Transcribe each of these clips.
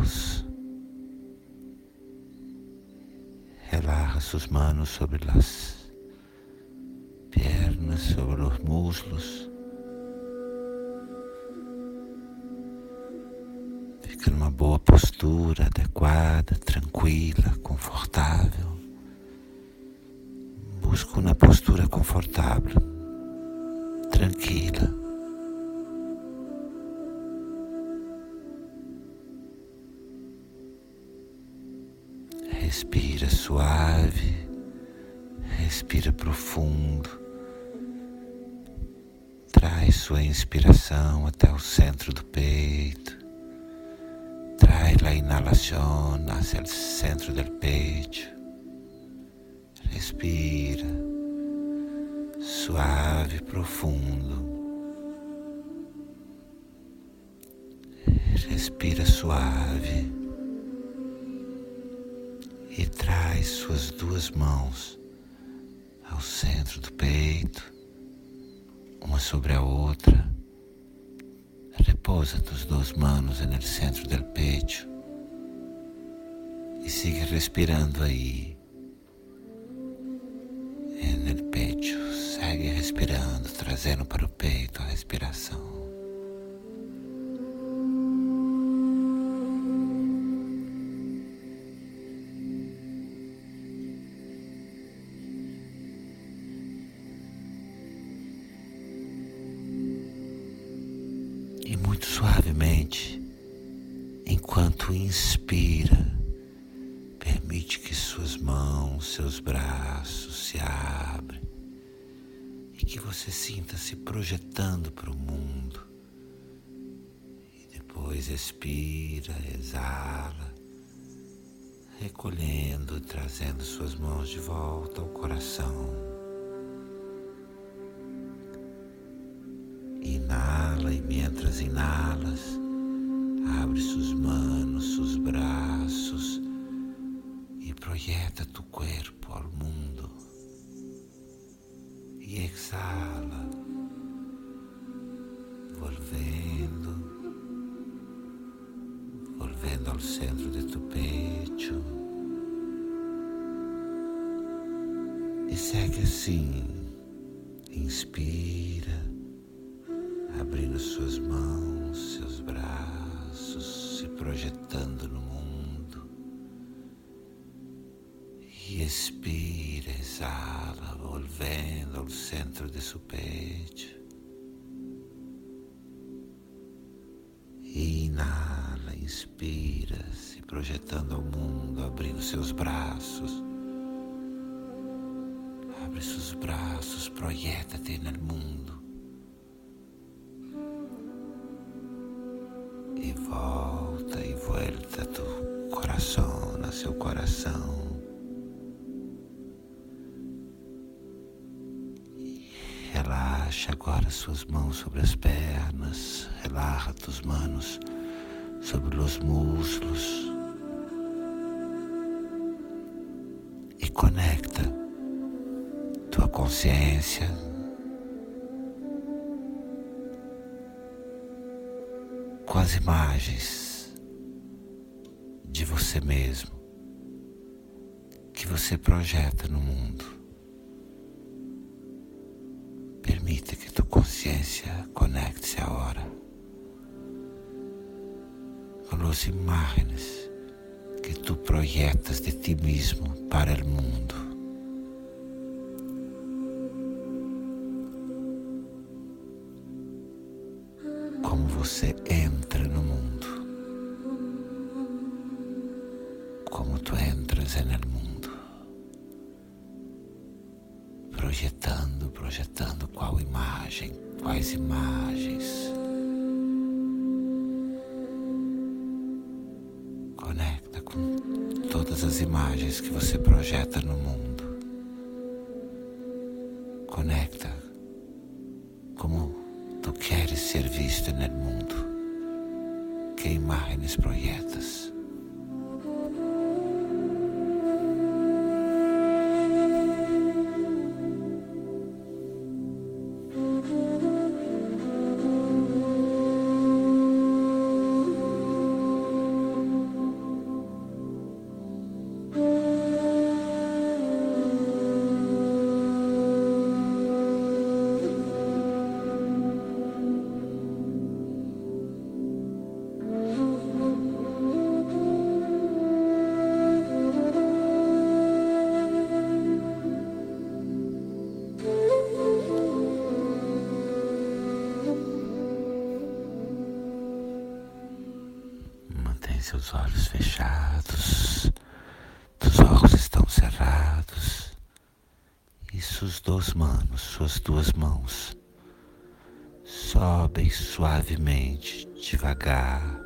os olhos, relaxa suas mãos sobre as pernas, sobre os muslos. Fica numa boa postura, adequada, tranquila, confortável. Busca uma postura confortável, tranquila. Respira suave, respira profundo. Traz sua inspiração até o centro do peito. Traz a inalação hacia o centro do peito. Respira suave, profundo. Respira suave e traz suas duas mãos ao centro do peito, uma sobre a outra. Repousa tus duas mãos no centro do peito e siga respirando aí. No peito, segue respirando, trazendo para o peito a respiração. Permite que suas mãos, seus braços se abrem e que você sinta se projetando para o mundo. E depois expira, exala, recolhendo, trazendo suas mãos de volta ao coração. Inala e mientras inalas, abre suas mãos, seus braços projeta tu corpo ao mundo. E exala, volvendo, volvendo ao centro de tu peito. E segue assim, inspira abrindo suas mãos, seus braços, se projetando no mundo. Expira, exala, volvendo ao centro de seu peito. Inala, inspira, se projetando ao mundo, abrindo seus braços. Abre seus braços, projeta-te no mundo. Relaxa agora suas mãos sobre as pernas, relaxa tus manos sobre os muslos e conecta tua consciência com as imagens de você mesmo que você projeta no mundo. Consciência conecte-se agora com as imagens que tu projetas de ti mesmo para o mundo. Projeta no mundo. Conecta como tu queres ser visto no mundo. Que imagens projetas? Olhos fechados, os olhos estão cerrados e suas duas mãos, suas duas mãos sobem suavemente, devagar,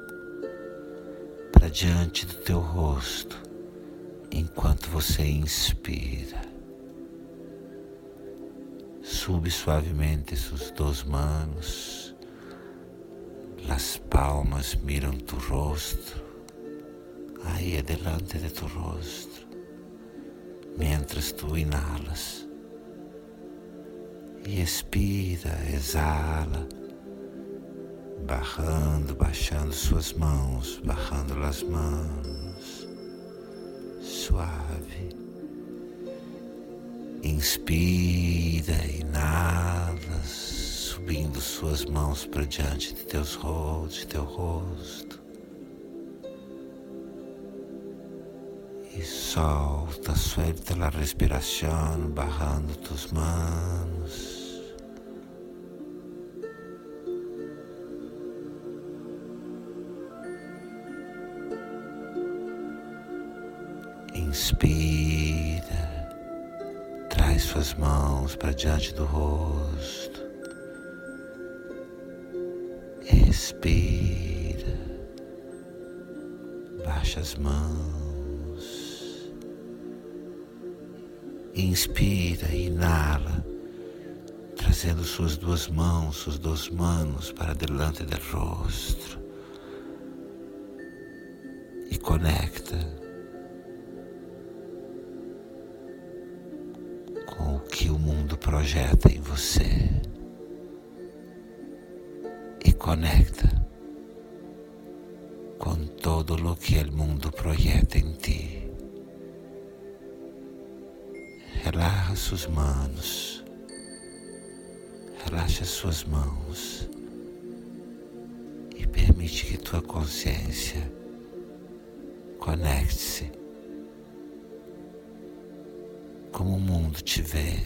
para diante do teu rosto, enquanto você inspira. Sube suavemente suas duas mãos, as palmas miram tu rosto, aí adelante de tu rosto, mientras tu inhalas expira, exala, barrando, baixando suas mãos, barrando as mãos, suave. Inspira, inala, subindo suas mãos para diante de teus de teu rosto. Solta, suelta a respiração, barrando tus manos. Inspira, traz suas mãos para diante do rosto. Expira, baixa as mãos. Inspira, inala, trazendo suas duas mãos, suas duas mãos para delante do rosto. E conecta que o mundo projeta em você e conecta com todo o que o mundo projeta em ti. Suas mãos, relaxa suas mãos e permite que tua consciência conecte-se como o mundo te vê,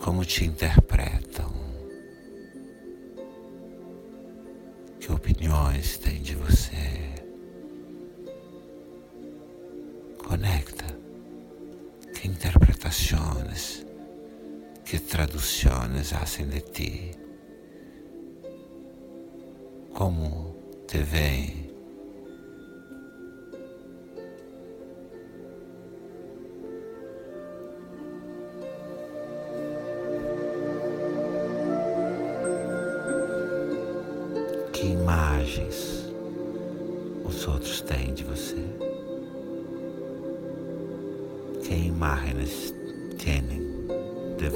como te interpretam, que opiniões tem de você. Conecta, que interpretações, que traduções hacen de ti, como te veem que imagens os outros têm de você? Que imagens têm de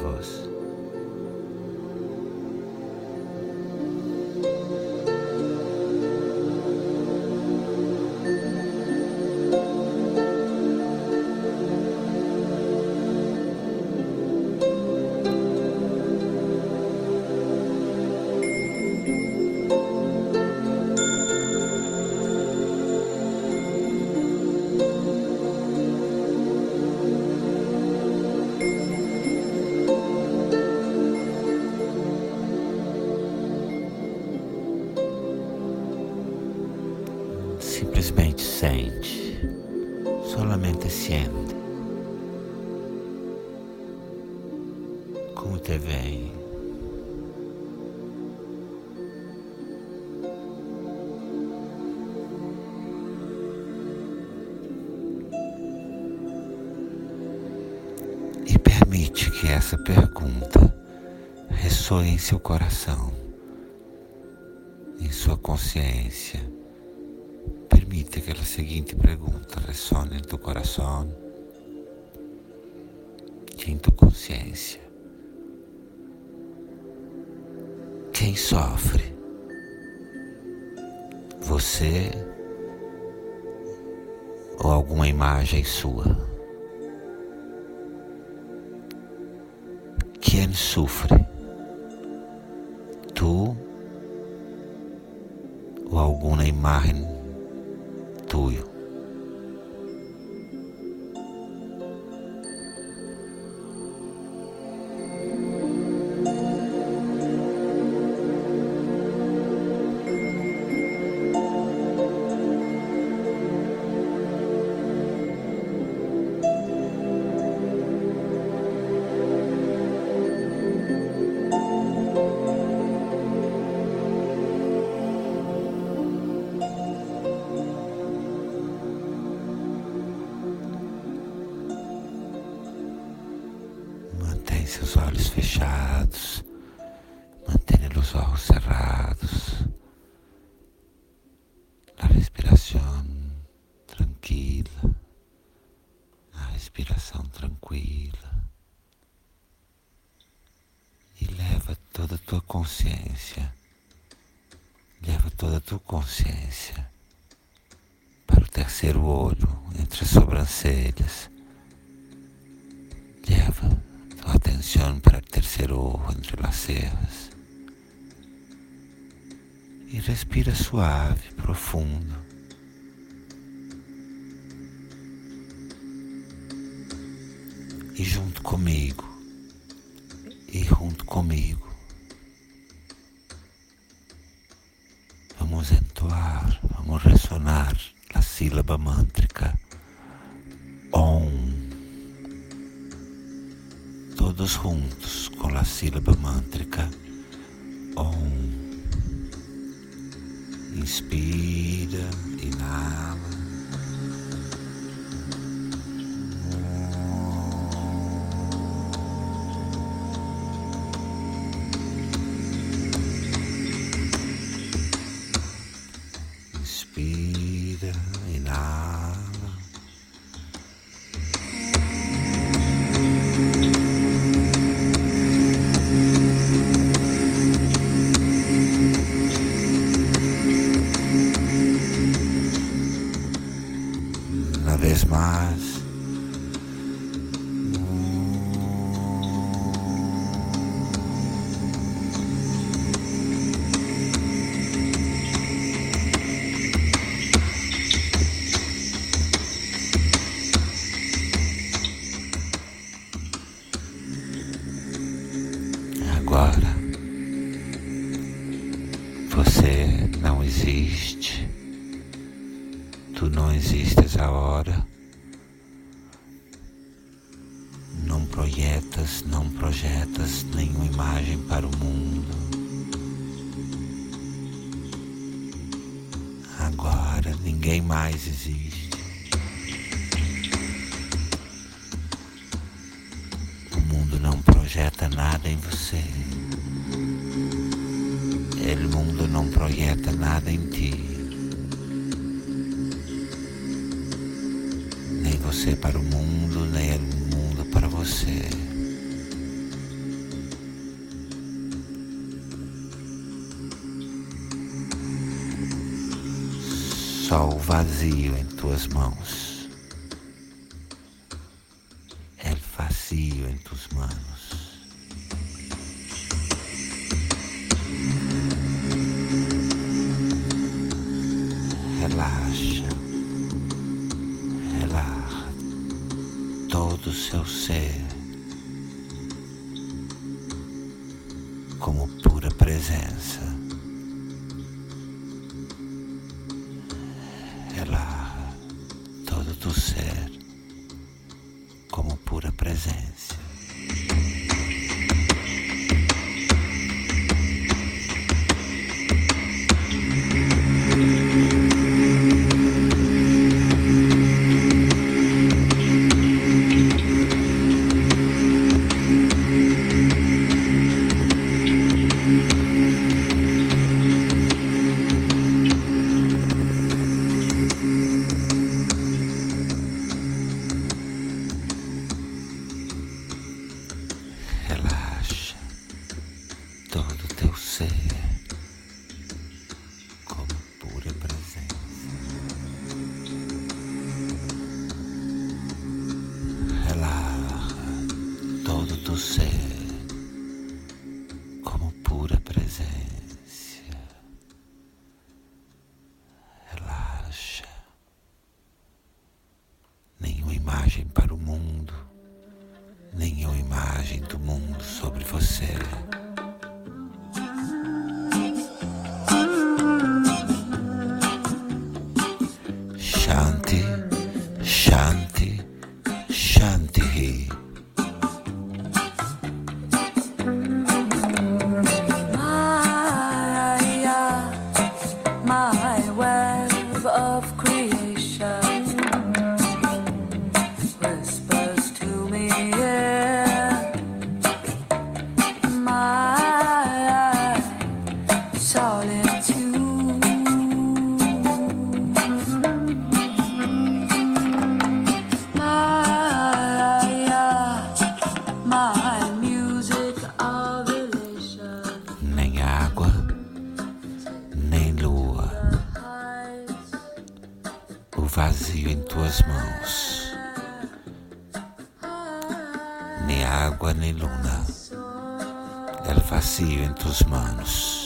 permite que essa pergunta ressoe em seu coração, em sua consciência Permite que la seguinte pregunta ressone em tu coração e em tu consciência. Quem sofre? Você ou alguma imagem sua? Quem sofre? Tu ou alguma imagem fechados, mantenha os olhos cerrados. La respiração tranquila, a respiração tranquila. E leva toda a tua consciência, leva toda a tua consciência para o terceiro olho, entre as sobrancelhas. Leva atenção para o terceiro olho, entre as cejas. E respira suave, profundo. E junto comigo, e junto comigo, vamos entoar, vamos ressonar a sílaba mântrica Todos juntos com a sílaba mântrica Om. Inspira, inala. Agora você não existe, tu não existes agora, não projetas, não projetas nenhuma imagem para o mundo. Agora ninguém mais existe. O mundo não projeta nada em você. O mundo não projeta nada em ti. Nem você para o mundo, nem o mundo para você. Só o vazio em tuas mãos. Relaxa, relaxa. Todo o seu ser. Como pura presença. Todo vazio em tuas mãos, nem água nem luna, é vazio em tuas mãos.